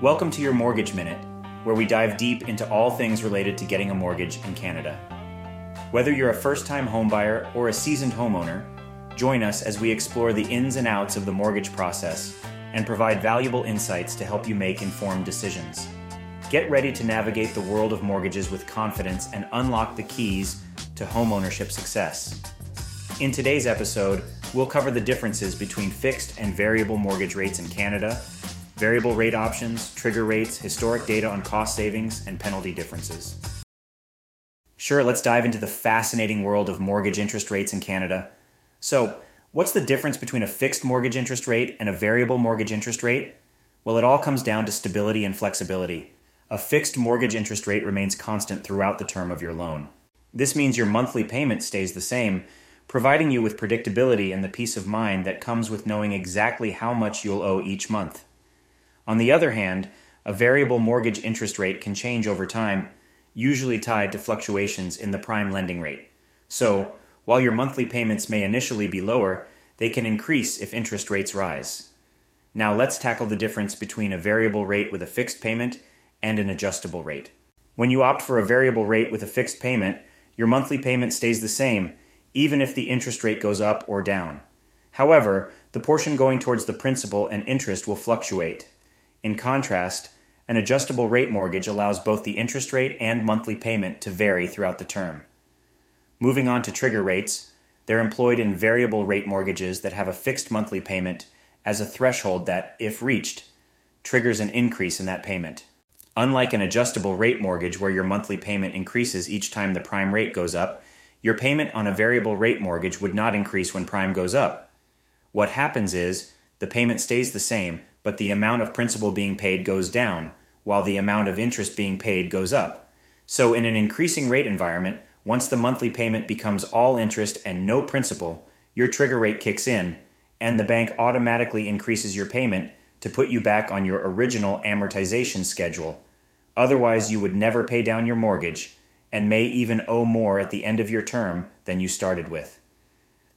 Welcome to your Mortgage Minute, where we dive deep into all things related to getting a mortgage in Canada. Whether you're a first time homebuyer or a seasoned homeowner, join us as we explore the ins and outs of the mortgage process and provide valuable insights to help you make informed decisions. Get ready to navigate the world of mortgages with confidence and unlock the keys to homeownership success. In today's episode, we'll cover the differences between fixed and variable mortgage rates in Canada variable rate options, trigger rates, historic data on cost savings, and penalty differences. Sure, let's dive into the fascinating world of mortgage interest rates in Canada. So, what's the difference between a fixed mortgage interest rate and a variable mortgage interest rate? Well, it all comes down to stability and flexibility. A fixed mortgage interest rate remains constant throughout the term of your loan. This means your monthly payment stays the same, providing you with predictability and the peace of mind that comes with knowing exactly how much you'll owe each month. On the other hand, a variable mortgage interest rate can change over time, usually tied to fluctuations in the prime lending rate. So, while your monthly payments may initially be lower, they can increase if interest rates rise. Now, let's tackle the difference between a variable rate with a fixed payment and an adjustable rate. When you opt for a variable rate with a fixed payment, your monthly payment stays the same, even if the interest rate goes up or down. However, the portion going towards the principal and interest will fluctuate. In contrast, an adjustable rate mortgage allows both the interest rate and monthly payment to vary throughout the term. Moving on to trigger rates, they're employed in variable rate mortgages that have a fixed monthly payment as a threshold that, if reached, triggers an increase in that payment. Unlike an adjustable rate mortgage where your monthly payment increases each time the prime rate goes up, your payment on a variable rate mortgage would not increase when prime goes up. What happens is the payment stays the same, but the amount of principal being paid goes down, while the amount of interest being paid goes up. So, in an increasing rate environment, once the monthly payment becomes all interest and no principal, your trigger rate kicks in, and the bank automatically increases your payment to put you back on your original amortization schedule. Otherwise, you would never pay down your mortgage and may even owe more at the end of your term than you started with.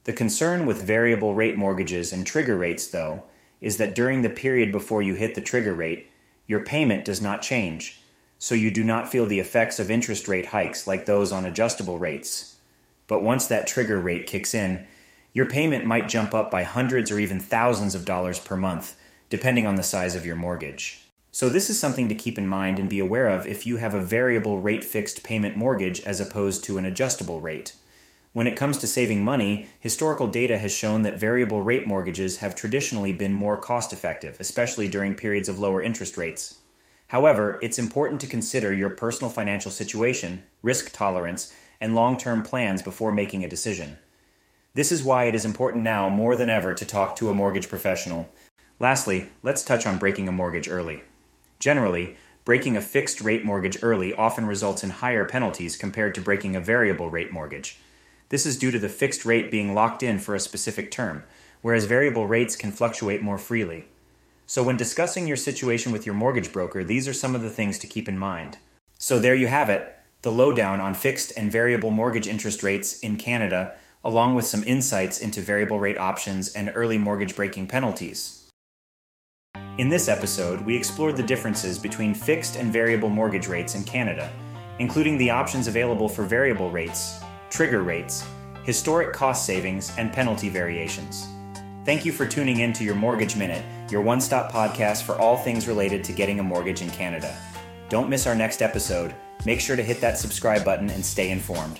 The concern with variable rate mortgages and trigger rates, though, is that during the period before you hit the trigger rate, your payment does not change, so you do not feel the effects of interest rate hikes like those on adjustable rates. But once that trigger rate kicks in, your payment might jump up by hundreds or even thousands of dollars per month, depending on the size of your mortgage. So, this is something to keep in mind and be aware of if you have a variable rate fixed payment mortgage as opposed to an adjustable rate. When it comes to saving money, historical data has shown that variable rate mortgages have traditionally been more cost effective, especially during periods of lower interest rates. However, it's important to consider your personal financial situation, risk tolerance, and long term plans before making a decision. This is why it is important now more than ever to talk to a mortgage professional. Lastly, let's touch on breaking a mortgage early. Generally, breaking a fixed rate mortgage early often results in higher penalties compared to breaking a variable rate mortgage. This is due to the fixed rate being locked in for a specific term, whereas variable rates can fluctuate more freely. So, when discussing your situation with your mortgage broker, these are some of the things to keep in mind. So, there you have it the lowdown on fixed and variable mortgage interest rates in Canada, along with some insights into variable rate options and early mortgage breaking penalties. In this episode, we explored the differences between fixed and variable mortgage rates in Canada, including the options available for variable rates trigger rates, historic cost savings, and penalty variations. Thank you for tuning in to your Mortgage Minute, your one stop podcast for all things related to getting a mortgage in Canada. Don't miss our next episode. Make sure to hit that subscribe button and stay informed.